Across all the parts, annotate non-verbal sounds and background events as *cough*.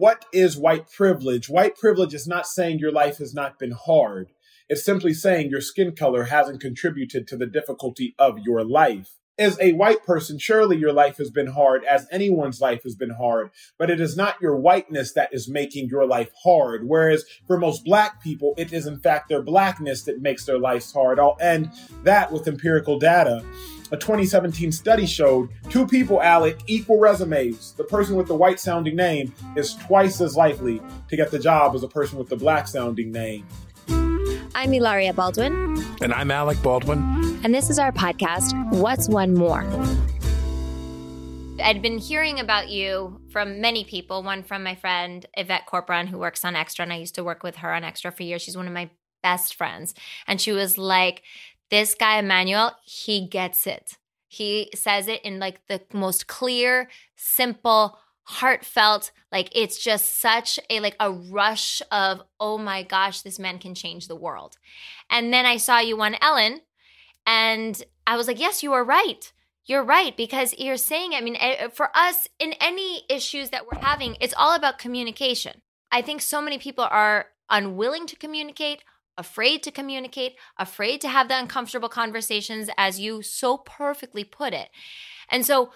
what is white privilege? White privilege is not saying your life has not been hard. It's simply saying your skin color hasn't contributed to the difficulty of your life. As a white person, surely your life has been hard, as anyone's life has been hard, but it is not your whiteness that is making your life hard. Whereas for most black people, it is in fact their blackness that makes their lives hard. I'll end that with empirical data. A 2017 study showed two people, Alec, equal resumes. The person with the white sounding name is twice as likely to get the job as a person with the black sounding name. I'm Hilaria Baldwin. And I'm Alec Baldwin. And this is our podcast, What's One More? I'd been hearing about you from many people. One from my friend Yvette Corporon, who works on Extra, and I used to work with her on Extra for years. She's one of my best friends. And she was like, This guy, Emmanuel, he gets it. He says it in like the most clear, simple, heartfelt like it's just such a like a rush of oh my gosh this man can change the world. And then i saw you on ellen and i was like yes you are right. You're right because you're saying i mean eh, for us in any issues that we're having it's all about communication. I think so many people are unwilling to communicate afraid to communicate afraid to have the uncomfortable conversations as you so perfectly put it and so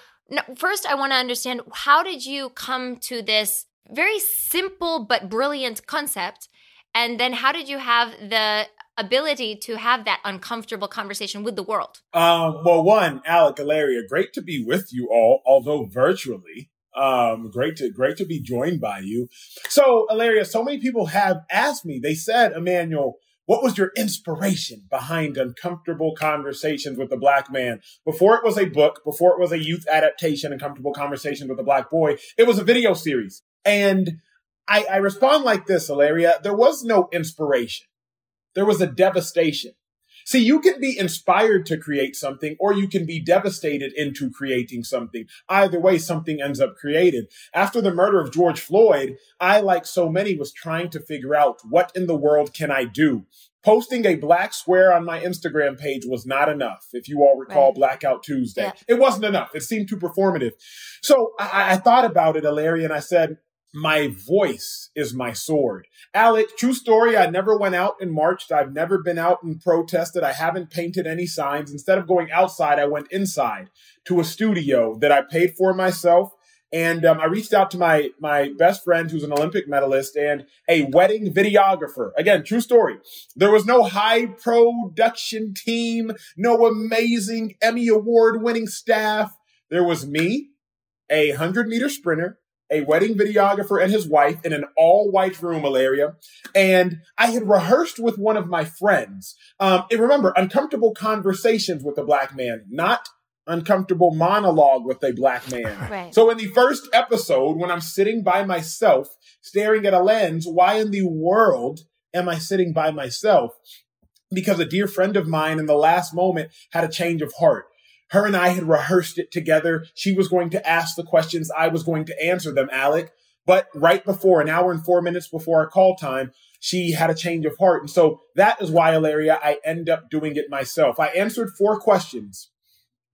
first, I want to understand how did you come to this very simple but brilliant concept? And then how did you have the ability to have that uncomfortable conversation with the world? Um, well, one, Alec Hilaria, great to be with you all, although virtually. Um, great to great to be joined by you. So, Hilaria, so many people have asked me. They said, Emmanuel, what was your inspiration behind Uncomfortable Conversations with the Black Man? Before it was a book, before it was a youth adaptation, Uncomfortable Conversations with a Black Boy, it was a video series. And I, I respond like this, Hilaria. There was no inspiration. There was a devastation. See, you can be inspired to create something or you can be devastated into creating something. Either way, something ends up created. After the murder of George Floyd, I, like so many, was trying to figure out what in the world can I do? Posting a black square on my Instagram page was not enough. If you all recall right. Blackout Tuesday, yeah. it wasn't enough. It seemed too performative. So I, I thought about it, Hilaria, and I said, my voice is my sword. Alec, true story. I never went out and marched. I've never been out and protested. I haven't painted any signs. Instead of going outside, I went inside to a studio that I paid for myself. And um, I reached out to my my best friend, who's an Olympic medalist and a wedding videographer. Again, true story. There was no high production team, no amazing Emmy award winning staff. There was me, a hundred meter sprinter, a wedding videographer and his wife in an all white room, Hilaria. And I had rehearsed with one of my friends. Um, and remember, uncomfortable conversations with a black man, not uncomfortable monologue with a black man. *laughs* Right. So in the first episode, when I'm sitting by myself, staring at a lens, why in the world am I sitting by myself? Because a dear friend of mine in the last moment had a change of heart. Her and I had rehearsed it together. She was going to ask the questions. I was going to answer them, Alec. But right before, an hour and four minutes before our call time, she had a change of heart. And so that is why, Hilaria, I end up doing it myself. I answered four questions.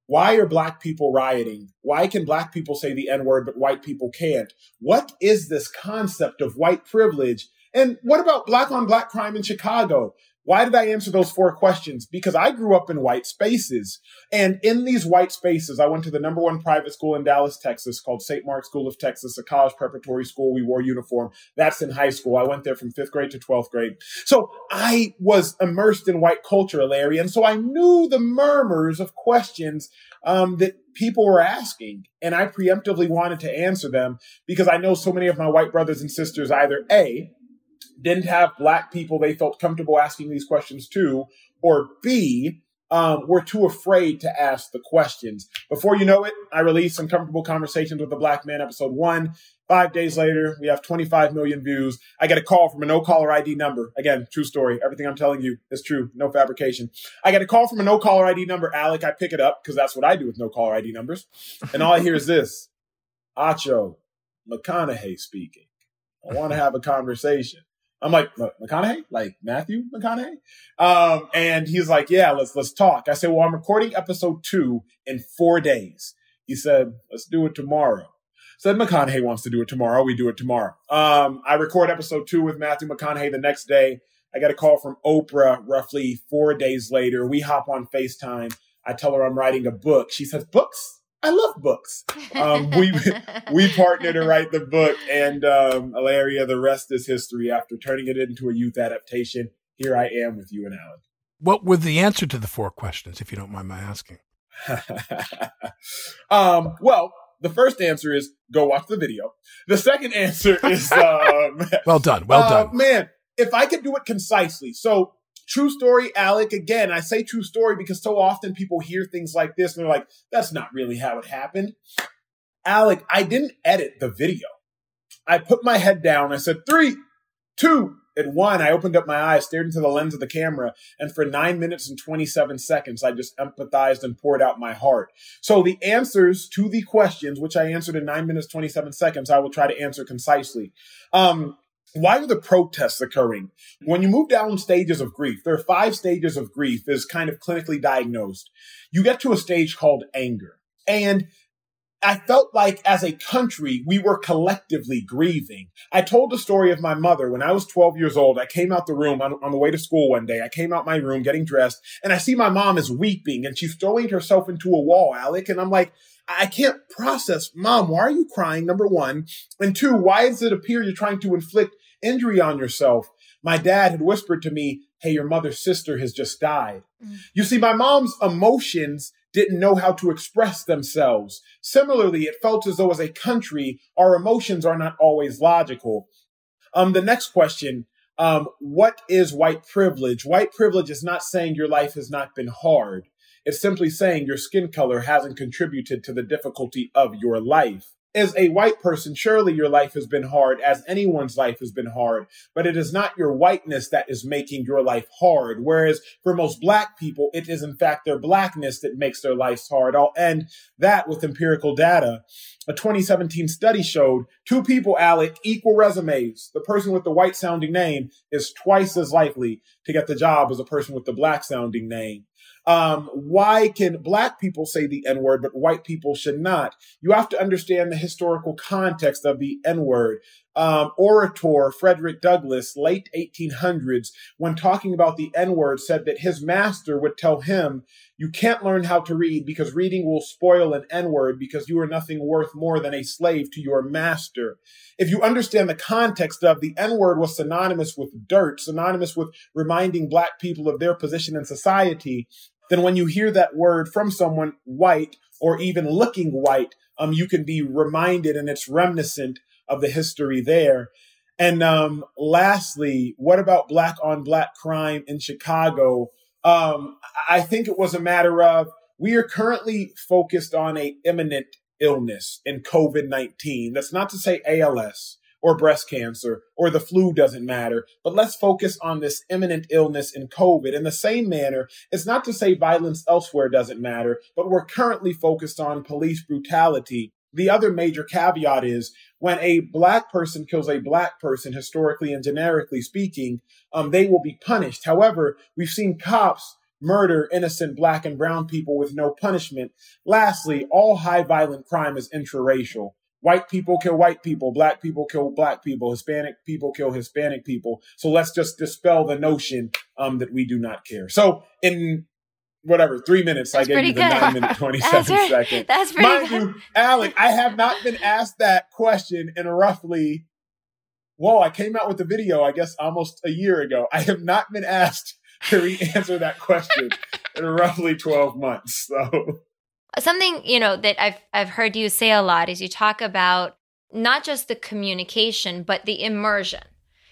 Why are black people rioting? Why can black people say the N word, but white people can't? What is this concept of white privilege? And what about black on black crime in Chicago? Why did I answer those four questions? Because I grew up in white spaces. And in these white spaces, I went to the number one private school in Dallas, Texas called St. Mark's School of Texas, a college preparatory school. We wore uniform. That's in high school. I went there from fifth grade to 12th grade. So I was immersed in white culture, Larry. And so I knew the murmurs of questions um, that people were asking. And I preemptively wanted to answer them because I know so many of my white brothers and sisters either A, didn't have black people they felt comfortable asking these questions to, or B, um, were too afraid to ask the questions. Before you know it, I released Uncomfortable Conversations with a Black Man, episode one. Five days later, we have 25 million views. I get a call from a no caller ID number. Again, true story. Everything I'm telling you is true. No fabrication. I get a call from a no caller ID number. Alec, I pick it up because that's what I do with no caller ID numbers. And all I hear is this Acho McConaughey speaking. I want to have a conversation. I'm like, McConaughey, like Matthew McConaughey. Um, and he's like, yeah, let's, let's talk. I said, well, I'm recording episode two in four days. He said, let's do it tomorrow. said McConaughey wants to do it tomorrow. We do it tomorrow. Um, I record episode two with Matthew McConaughey the next day. I get a call from Oprah roughly four days later. We hop on FaceTime. I tell her I'm writing a book. She says, Books? I love books. Um, we *laughs* we partnered to write the book, and um, Hilaria, the rest is history. After turning it into a youth adaptation, here I am with you and Alan. What were the answer to the four questions, if you don't mind my asking? *laughs* um, well, the first answer is go watch the video. The second *laughs* answer is um, well done, well uh, done, man. If I could do it concisely, so true story, Alec. Again, I say true story because so often people hear things like this and they're like, "That's not really how it happened." Alec, I didn't edit the video. I put my head down. I said three, two, and one, I opened up my eyes, stared into the lens of the camera, and for nine minutes and 27 seconds, I just empathized and poured out my heart. So the answers to the questions, which I answered in nine minutes, 27 seconds, I will try to answer concisely. Um, why are the protests occurring? When you move down stages of grief, there are five stages of grief as kind of clinically diagnosed. You get to a stage called anger. And I felt like as a country, we were collectively grieving. I told the story of my mother when I was 12 years old. I came out the room on, on, the way to school one day. I came out my room getting dressed and I see my mom is weeping and she's throwing herself into a wall, Alec. And I'm like, I can't process, mom, why are you crying? Number one. And two, why does it appear you're trying to inflict injury on yourself? My dad had whispered to me, Hey, your mother's sister has just died. Mm. You see, my mom's emotions didn't know how to express themselves. Similarly, it felt as though as a country, our emotions are not always logical. Um, the next question, um, what is white privilege? White privilege is not saying your life has not been hard. It's simply saying your skin color hasn't contributed to the difficulty of your life as a white person, surely your life has been hard, as anyone's life has been hard, but it is not your whiteness that is making your life hard. Whereas for most black people, it is in fact their blackness that makes their lives hard. I'll end that with empirical data. A 2017 study showed two people, Alec, equal resumes. The person with the white sounding name is twice as likely to get the job as a person with the black sounding name. Um, why can black people say the N word, but white people should not? You have to understand the historical context of the N word. Um, orator Frederick Douglass, late 1800s, when talking about the N word, said that his master would tell him, You can't learn how to read because reading will spoil an N word because you are nothing worth more than a slave to your master. If you understand the context of the N word was synonymous with dirt, synonymous with reminding black people of their position in society, then when you hear that word from someone white or even looking white, um, you can be reminded and it's reminiscent of the history there. And um, lastly, what about black on black crime in Chicago? Um, I think it was a matter of we are currently focused on a imminent illness in COVID 19. That's not to say ALS or breast cancer or the flu doesn't matter, but let's focus on this imminent illness in COVID. In the same manner, it's not to say violence elsewhere doesn't matter, but we're currently focused on police brutality. The other major caveat is when a black person kills a black person, historically and generically speaking, um, they will be punished. However, we've seen cops murder innocent black and brown people with no punishment. Lastly, all high violent crime is intraracial. White people kill white people, black people kill black people, Hispanic people kill Hispanic people. So let's just dispel the notion um, that we do not care. So in whatever three minutes, that's I gave you the good. nine minute *laughs* twenty seven that's second. That's pretty Mind good. you, Alec, I have not been asked that question in roughly. Whoa! I came out with the video, I guess, almost a year ago. I have not been asked to re-answer that question *laughs* in roughly twelve months. So Something, you know, that I've I've heard you say a lot is you talk about not just the communication, but the immersion.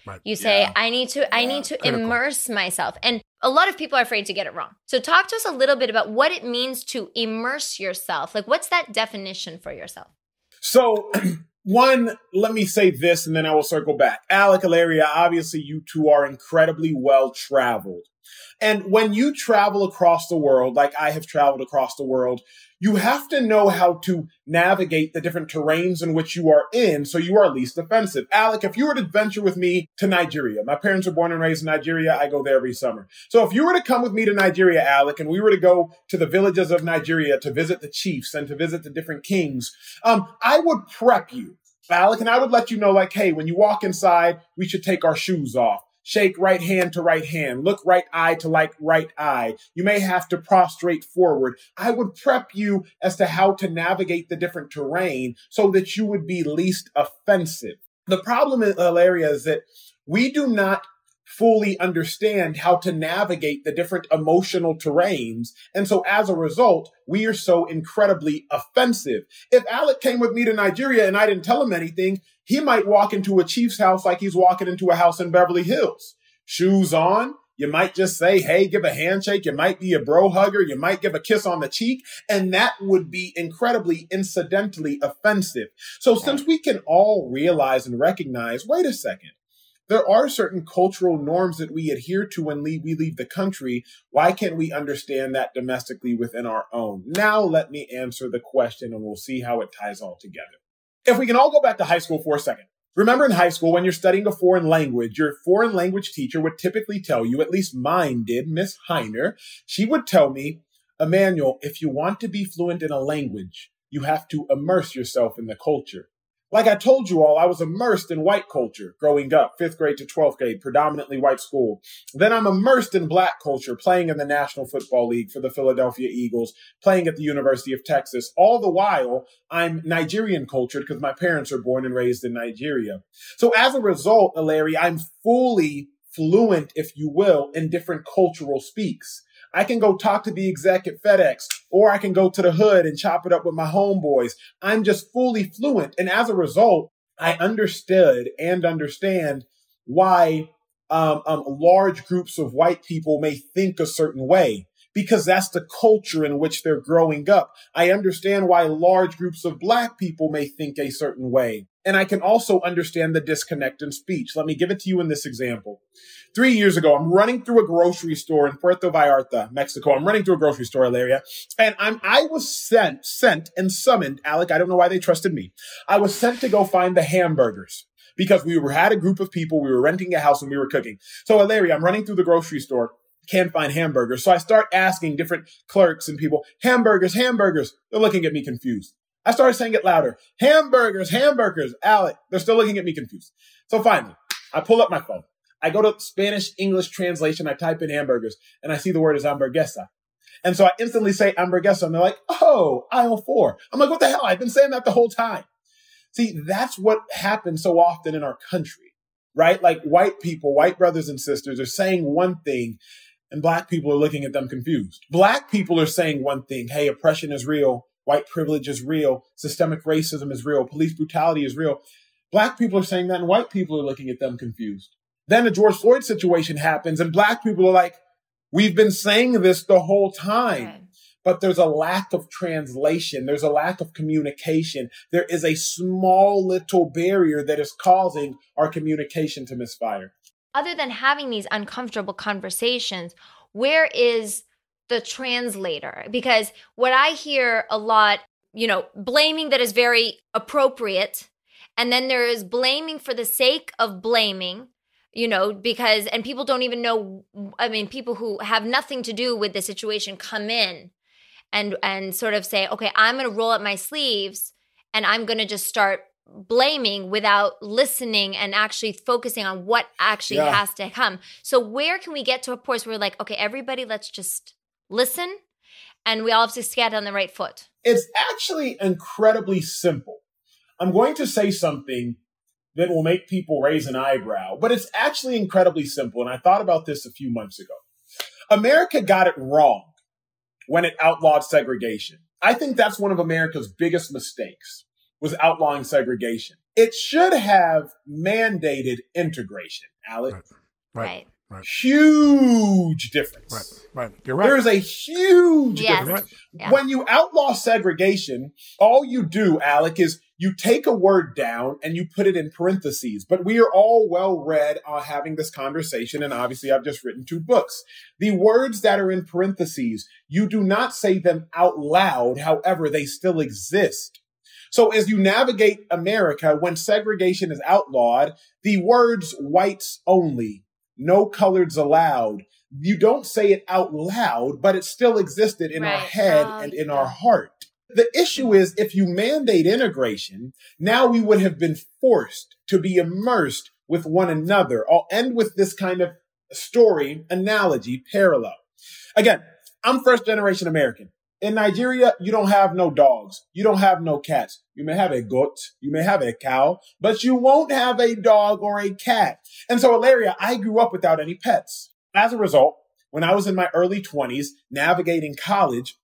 Right. You say, yeah. I need to, yeah. I need to Critical. immerse myself. And a lot of people are afraid to get it wrong. So talk to us a little bit about what it means to immerse yourself. Like what's that definition for yourself? So *clears throat* one, let me say this and then I will circle back. Alec Hilaria, obviously you two are incredibly well traveled. And when you travel across the world, like I have traveled across the world, you have to know how to navigate the different terrains in which you are in so you are least offensive. Alec, if you were to venture with me to Nigeria, my parents were born and raised in Nigeria. I go there every summer. So if you were to come with me to Nigeria, Alec, and we were to go to the villages of Nigeria to visit the chiefs and to visit the different kings, um, I would prep you. Alec, and I would let you know, like, hey, when you walk inside, we should take our shoes off shake right hand to right hand, look right eye to like right eye. You may have to prostrate forward. I would prep you as to how to navigate the different terrain so that you would be least offensive. The problem uh, in Hilaria is that we do not fully understand how to navigate the different emotional terrains. And so as a result, we are so incredibly offensive. If Alec came with me to Nigeria and I didn't tell him anything, he might walk into a chief's house like he's walking into a house in Beverly Hills. Shoes on. You might just say, Hey, give a handshake. You might be a bro hugger. You might give a kiss on the cheek. And that would be incredibly incidentally offensive. So since we can all realize and recognize, wait a second, there are certain cultural norms that we adhere to when we leave the country. Why can't we understand that domestically within our own? Now let me answer the question and we'll see how it ties all together. If we can all go back to high school for a second. Remember in high school, when you're studying a foreign language, your foreign language teacher would typically tell you, at least mine did, Miss Heiner, she would tell me, Emmanuel, if you want to be fluent in a language, you have to immerse yourself in the culture. Like I told you all, I was immersed in white culture growing up, fifth grade to 12th grade, predominantly white school. Then I'm immersed in black culture, playing in the National Football League for the Philadelphia Eagles, playing at the University of Texas. All the while, I'm Nigerian cultured because my parents are born and raised in Nigeria. So as a result, Larry, I'm fully fluent, if you will, in different cultural speaks. I can go talk to the exec at FedEx, or I can go to the hood and chop it up with my homeboys. I'm just fully fluent. And as a result, I understood and understand why um, um, large groups of white people may think a certain way because that's the culture in which they're growing up. I understand why large groups of black people may think a certain way. And I can also understand the disconnect in speech. Let me give it to you in this example. Three years ago, I'm running through a grocery store in Puerto Vallarta, Mexico. I'm running through a grocery store area and I'm, I was sent, sent and summoned, Alec. I don't know why they trusted me. I was sent to go find the hamburgers because we were, had a group of people. We were renting a house and we were cooking. So Larry, I'm running through the grocery store can't find hamburgers. So I start asking different clerks and people, hamburgers, hamburgers. They're looking at me confused. I started saying it louder. Hamburgers, hamburgers. Alec, they're still looking at me confused. So finally, I pull up my phone. I go to Spanish English translation. I type in hamburgers and I see the word is hamburguesa. And so I instantly say hamburguesa and they're like, oh, aisle four. I'm like, what the hell? I've been saying that the whole time. See, that's what happens so often in our country, right? Like white people, white brothers and sisters are saying one thing and black people are looking at them confused. Black people are saying one thing. Hey, oppression is real. White privilege is real. Systemic racism is real. Police brutality is real. Black people are saying that and white people are looking at them confused. Then the George Floyd situation happens and black people are like, we've been saying this the whole time. But there's a lack of translation. There's a lack of communication. There is a small little barrier that is causing our communication to misfire other than having these uncomfortable conversations, where is the translator? Because what I hear a lot, you know, blaming that is very appropriate. And then there is blaming for the sake of blaming, you know, because, and people don't even know, I mean, people who have nothing to do with the situation come in and, and sort of say, okay, I'm going to roll up my sleeves and I'm going to just start blaming without listening and actually focusing on what actually yeah. has to come. So where can we get to a point where we're like, okay, everybody, let's just listen and we all have to get on the right foot? It's actually incredibly simple. I'm going to say something that will make people raise an eyebrow, but it's actually incredibly simple. And I thought about this a few months ago. America got it wrong when it outlawed segregation. I think that's one of America's biggest mistakes was outlawing segregation. It should have mandated integration, Alex. Right. Right. right. Huge difference. Right. Right. You're right. There's a huge yes. difference. Yeah. When you outlaw segregation, all you do, Alec, is you take a word down and you put it in parentheses. But we are all well read on having this conversation. And obviously, I've just written two books. The words that are in parentheses, you do not say them out loud. However, they still exist. So as you navigate America, when segregation is outlawed, the words whites only, no coloreds allowed, you don't say it out loud, but it still existed in right. our head oh, and in yeah. our heart. The issue is if you mandate integration, now we would have been forced to be immersed with one another. I'll end with this kind of story, analogy, parallel. Again, I'm first generation American. In Nigeria, you don't have no dogs. You don't have no cats. You may have a goat. You may have a cow, but you won't have a dog or a cat. And so, Hilaria, I grew up without any pets. As a result, when I was in my early 20s, navigating college,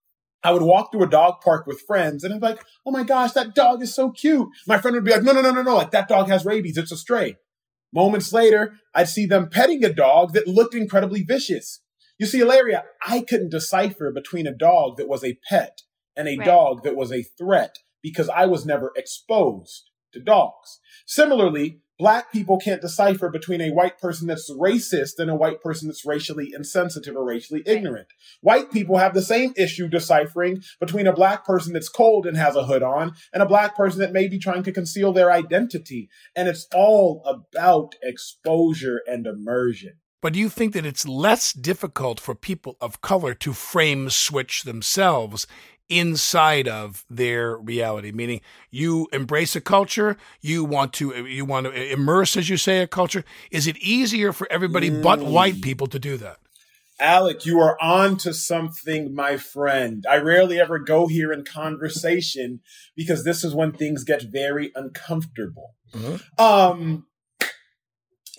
I would walk through a dog park with friends and I'm like, oh my gosh, that dog is so cute. My friend would be like, no, no, no, no, no, like that dog has rabies. It's a stray. Moments later, I'd see them petting a dog that looked incredibly vicious. You see, Hilaria, I couldn't decipher between a dog that was a pet and a right. dog that was a threat because I was never exposed to dogs. Similarly, black people can't decipher between a white person that's racist and a white person that's racially insensitive or racially ignorant. White people have the same issue deciphering between a black person that's cold and has a hood on and a black person that may be trying to conceal their identity. And it's all about exposure and immersion. But do you think that it's less difficult for people of color to frame switch themselves inside of their reality meaning you embrace a culture you want to you want to immerse as you say a culture is it easier for everybody mm. but white people to do that Alec, you are on to something, my friend. I rarely ever go here in conversation because this is when things get very uncomfortable. Mm-hmm. Um,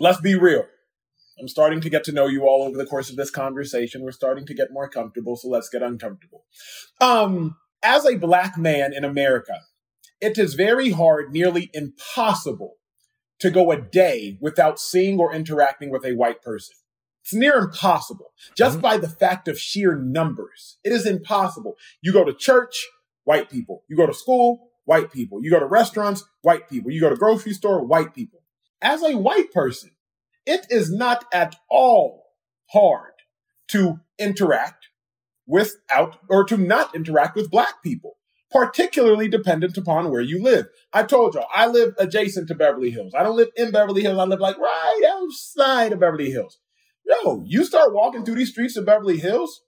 let's be real. I'm starting to get to know you all over the course of this conversation. We're starting to get more comfortable, so let's get uncomfortable. Um, as a black man in America, it is very hard, nearly impossible, to go a day without seeing or interacting with a white person. It's near impossible just mm-hmm. by the fact of sheer numbers. It is impossible. You go to church, white people. You go to school, white people. You go to restaurants, white people. You go to grocery store, white people. As a white person, it is not at all hard to interact without or to not interact with black people, particularly dependent upon where you live. I told y'all, I live adjacent to Beverly Hills. I don't live in Beverly Hills. I live like right outside of Beverly Hills. Yo, you start walking through these streets of Beverly Hills,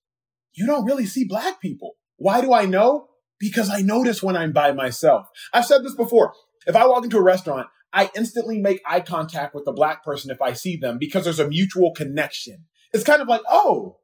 you don't really see black people. Why do I know? Because I notice when I'm by myself. I've said this before. If I walk into a restaurant, I instantly make eye contact with the black person if I see them because there's a mutual connection. It's kind of like, oh,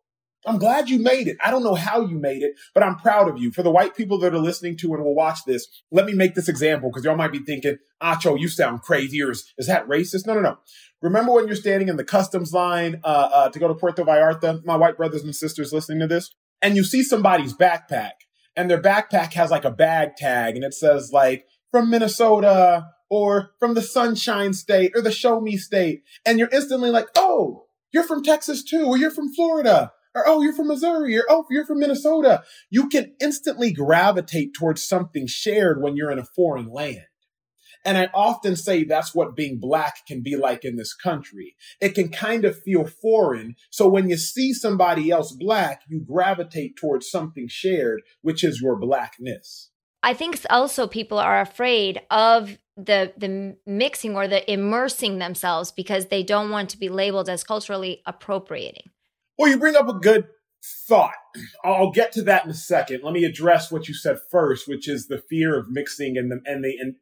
I'm glad you made it. I don't know how you made it, but I'm proud of you. For the white people that are listening to and will watch this, let me make this example because y'all might be thinking, Acho, you sound crazy or is, is that racist? No, no, no. Remember when you're standing in the customs line uh, uh, to go to Puerto Vallarta, my white brothers and sisters listening to this, and you see somebody's backpack and their backpack has like a bag tag and it says like from Minnesota or from the Sunshine State or the Show Me State. And you're instantly like, oh, you're from Texas too, or you're from Florida, or oh, you're from Missouri, or oh, you're from Minnesota. You can instantly gravitate towards something shared when you're in a foreign land. And I often say that's what being black can be like in this country. It can kind of feel foreign. So when you see somebody else black, you gravitate towards something shared, which is your blackness. I think also people are afraid of the the mixing or the immersing themselves because they don't want to be labeled as culturally appropriating. Well, you bring up a good thought. *clears throat* I'll get to that in a second. Let me address what you said first, which is the fear of mixing and the and the and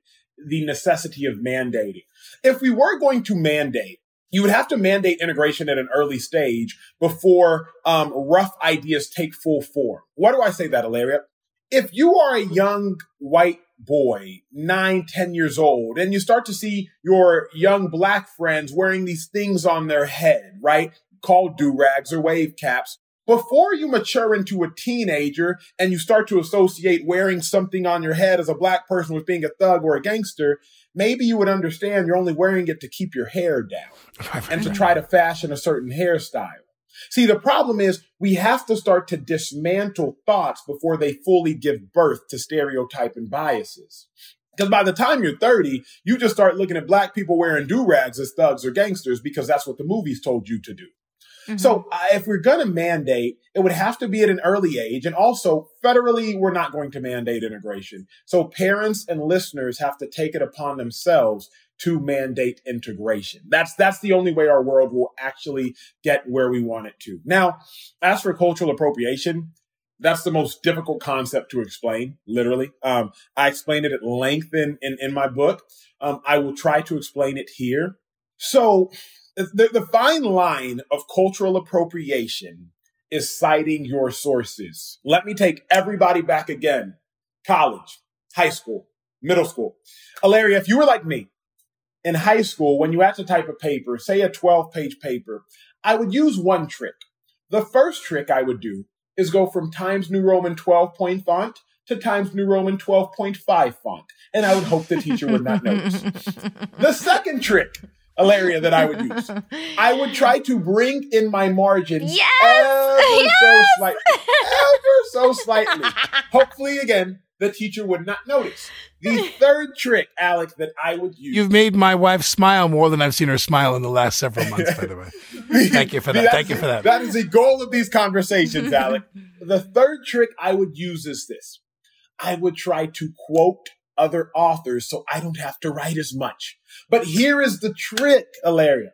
the necessity of mandating. If we were going to mandate, you would have to mandate integration at an early stage before um, rough ideas take full form. Why do I say that, Hilaria? If you are a young white boy, nine, ten years old, and you start to see your young black friends wearing these things on their head, right? Called do rags or wave caps. Before you mature into a teenager and you start to associate wearing something on your head as a black person with being a thug or a gangster, maybe you would understand you're only wearing it to keep your hair down *laughs* and to try to fashion a certain hairstyle. See, the problem is we have to start to dismantle thoughts before they fully give birth to stereotype and biases. Because by the time you're 30, you just start looking at black people wearing do rags as thugs or gangsters because that's what the movies told you to do. Mm-hmm. So uh, if we're going to mandate, it would have to be at an early age. And also federally, we're not going to mandate integration. So parents and listeners have to take it upon themselves to mandate integration. That's, that's the only way our world will actually get where we want it to. Now, as for cultural appropriation, that's the most difficult concept to explain, literally. Um, I explained it at length in, in, in my book. Um, I will try to explain it here. So the, the fine line of cultural appropriation is citing your sources. Let me take everybody back again. College, high school, middle school. Alaria, if you were like me in high school, when you had to type a paper, say a 12 page paper, I would use one trick. The first trick I would do is go from Times New Roman 12 point font to Times New Roman 12.5 font. And I would hope the teacher would not notice. *laughs* the second trick, Alaria, that I would *laughs* use, I would try to bring in my margins yes! ever yes! so slightly. Ever so *laughs* slightly. Hopefully, again, the teacher would not notice. The third trick, Alec, that I would use. You've made my wife smile more than I've seen her smile in the last several months, by the way. *laughs* Thank you for that. Thank you for that. That is the goal of these conversations, Alec. the third trick I would use is this. I would try to quote other authors so I don't have to write as much. But here is the trick, Alaria.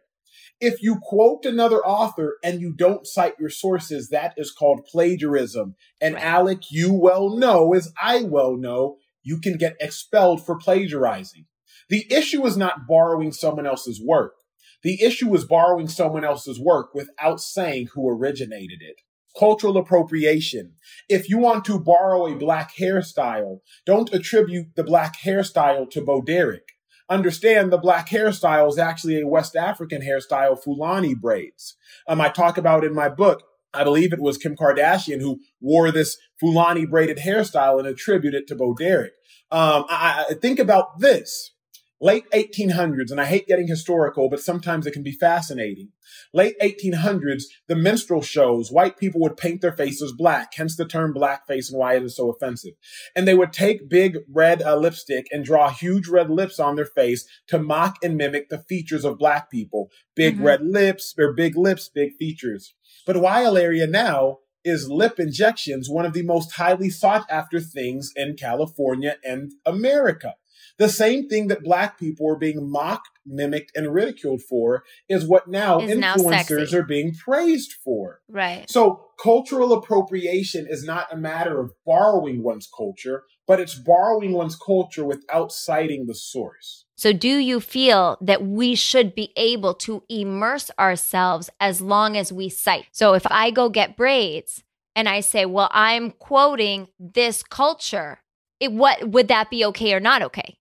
If you quote another author and you don't cite your sources, that is called plagiarism. And right. Alec, you well know, as I well know, you can get expelled for plagiarizing. The issue is not borrowing someone else's work. The issue is borrowing someone else's work without saying who originated it. Cultural appropriation. If you want to borrow a black hairstyle, don't attribute the black hairstyle to Bo Derek. Understand the black hairstyle is actually a West African hairstyle, Fulani braids. Um, I talk about in my book I believe it was Kim Kardashian who wore this Fulani braided hairstyle and attributed it to Bo Derek. Um, I, I think about this late 1800s, and I hate getting historical, but sometimes it can be fascinating. Late 1800s, the minstrel shows, white people would paint their faces black, hence the term blackface and why it is so offensive. And they would take big red uh, lipstick and draw huge red lips on their face to mock and mimic the features of black people. Big mm-hmm. red lips, or big lips, big features. But why Alaria now is lip injections one of the most highly sought after things in California and America. The same thing that black people are being mocked, mimicked, and ridiculed for is what now is influencers now are being praised for. Right. So cultural appropriation is not a matter of borrowing one's culture, but it's borrowing one's culture without citing the source. So, do you feel that we should be able to immerse ourselves as long as we cite? So, if I go get braids and I say, well, I'm quoting this culture, it, what would that be okay or not okay?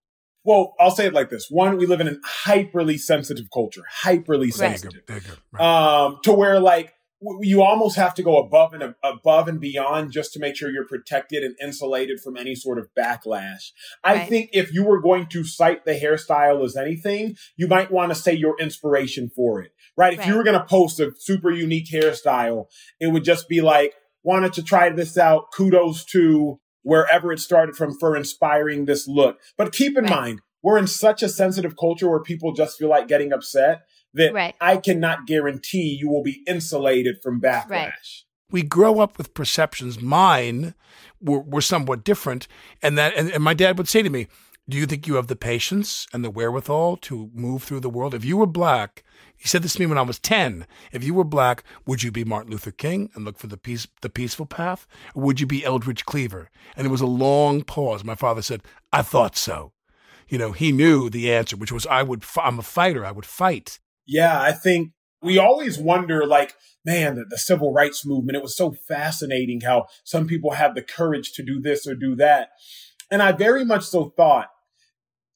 Well, I'll say it like this: one, we live in a hyperly sensitive culture, hyperly sensitive, right. um, to where like you almost have to go above and above and beyond just to make sure you're protected and insulated from any sort of backlash. Right. I think if you were going to cite the hairstyle as anything, you might want to say your inspiration for it, right? If you were going to post a super unique hairstyle, it would just be like, wanted to try this out. Kudos to wherever it started from for inspiring this look. But keep in right. mind, we're in such a sensitive culture where people just feel like getting upset that right. I cannot guarantee you will be insulated from backlash. Right. We grow up with perceptions. Mine were, were somewhat different, and that and, and my dad would say to me, "Do you think you have the patience and the wherewithal to move through the world? If you were black, he said this to me when I was 10. If you were black, would you be Martin Luther King and look for the peace, the peaceful path? Or would you be Eldridge Cleaver? And there was a long pause. My father said, I thought so. You know, he knew the answer, which was I would, I'm a fighter. I would fight. Yeah, I think we always wonder like, man, the, the, civil rights movement, it was so fascinating how some people had the courage to do this or do that. And I very much so thought,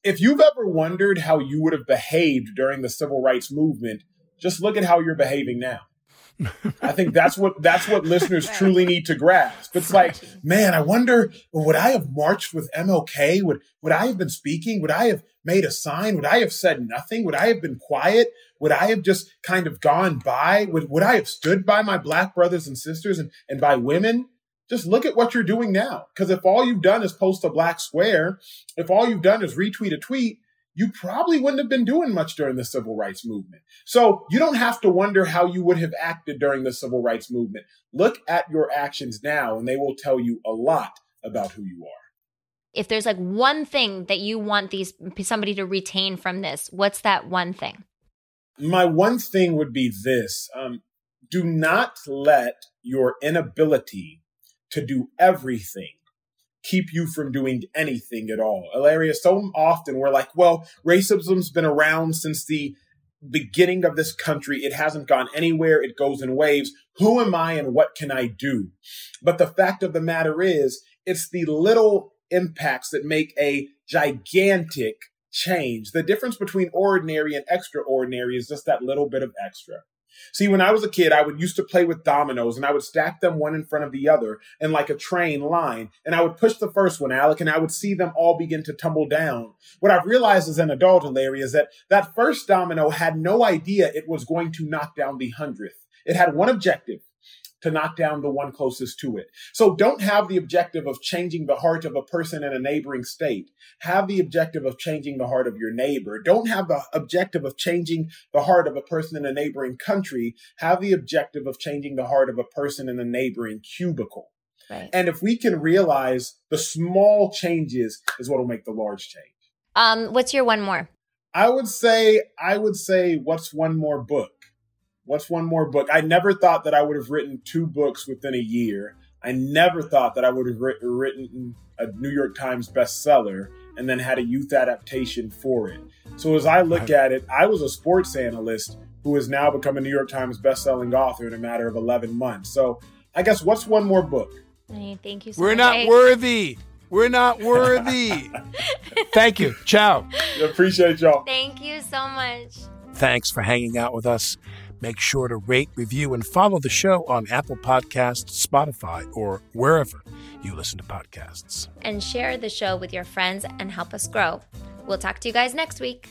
if you've ever wondered how you would have behaved during the civil rights movement, just look at how you're behaving now. *laughs* I think that's what that's what listeners truly need to grasp. It's like, man, I wonder would I have marched with MLK? Would would I have been speaking? Would I have made a sign? Would I have said nothing? Would I have been quiet? Would I have just kind of gone by? Would would I have stood by my black brothers and sisters and, and by women? Just look at what you're doing now. Because if all you've done is post a black square, if all you've done is retweet a tweet, you probably wouldn't have been doing much during the civil rights movement. So you don't have to wonder how you would have acted during the civil rights movement. Look at your actions now, and they will tell you a lot about who you are. If there's like one thing that you want these somebody to retain from this, what's that one thing? My one thing would be this: um, do not let your inability to do everything keep you from doing anything at all. Hilaria, so often we're like, well, racism's been around since the beginning of this country. It hasn't gone anywhere. It goes in waves. Who am I and what can I do? But the fact of the matter is, it's the little impacts that make a gigantic change. The difference between ordinary and extraordinary is just that little bit of extra. See, when I was a kid, I would used to play with dominoes and I would stack them one in front of the other in like a train line. And I would push the first one, Alec, and I would see them all begin to tumble down. What I've realized as an adult, Larry, is that that first domino had no idea it was going to knock down the hundredth. It had one objective to knock down the one closest to it. So don't have the objective of changing the heart of a person in a neighboring state. Have the objective of changing the heart of your neighbor. Don't have the objective of changing the heart of a person in a neighboring country. Have the objective of changing the heart of a person in a neighboring cubicle. Right. And if we can realize the small changes is what will make the large change. Um, what's your one more? I would say I would say what's one more book? What's one more book? I never thought that I would have written two books within a year. I never thought that I would have written a New York Times bestseller and then had a youth adaptation for it. So as I look at it, I was a sports analyst who has now become a New York Times bestselling author in a matter of 11 months. So I guess what's one more book? thank you so We're much. not worthy. We're not *laughs* worthy. *laughs* Thank you. Ciao. Appreciate y'all. Thank you so much. Thanks for hanging out with us. Make sure to rate, review, and follow the show on Apple Podcasts, Spotify, or wherever you listen to podcasts. And share the show with your friends and help us grow. We'll talk to you guys next week.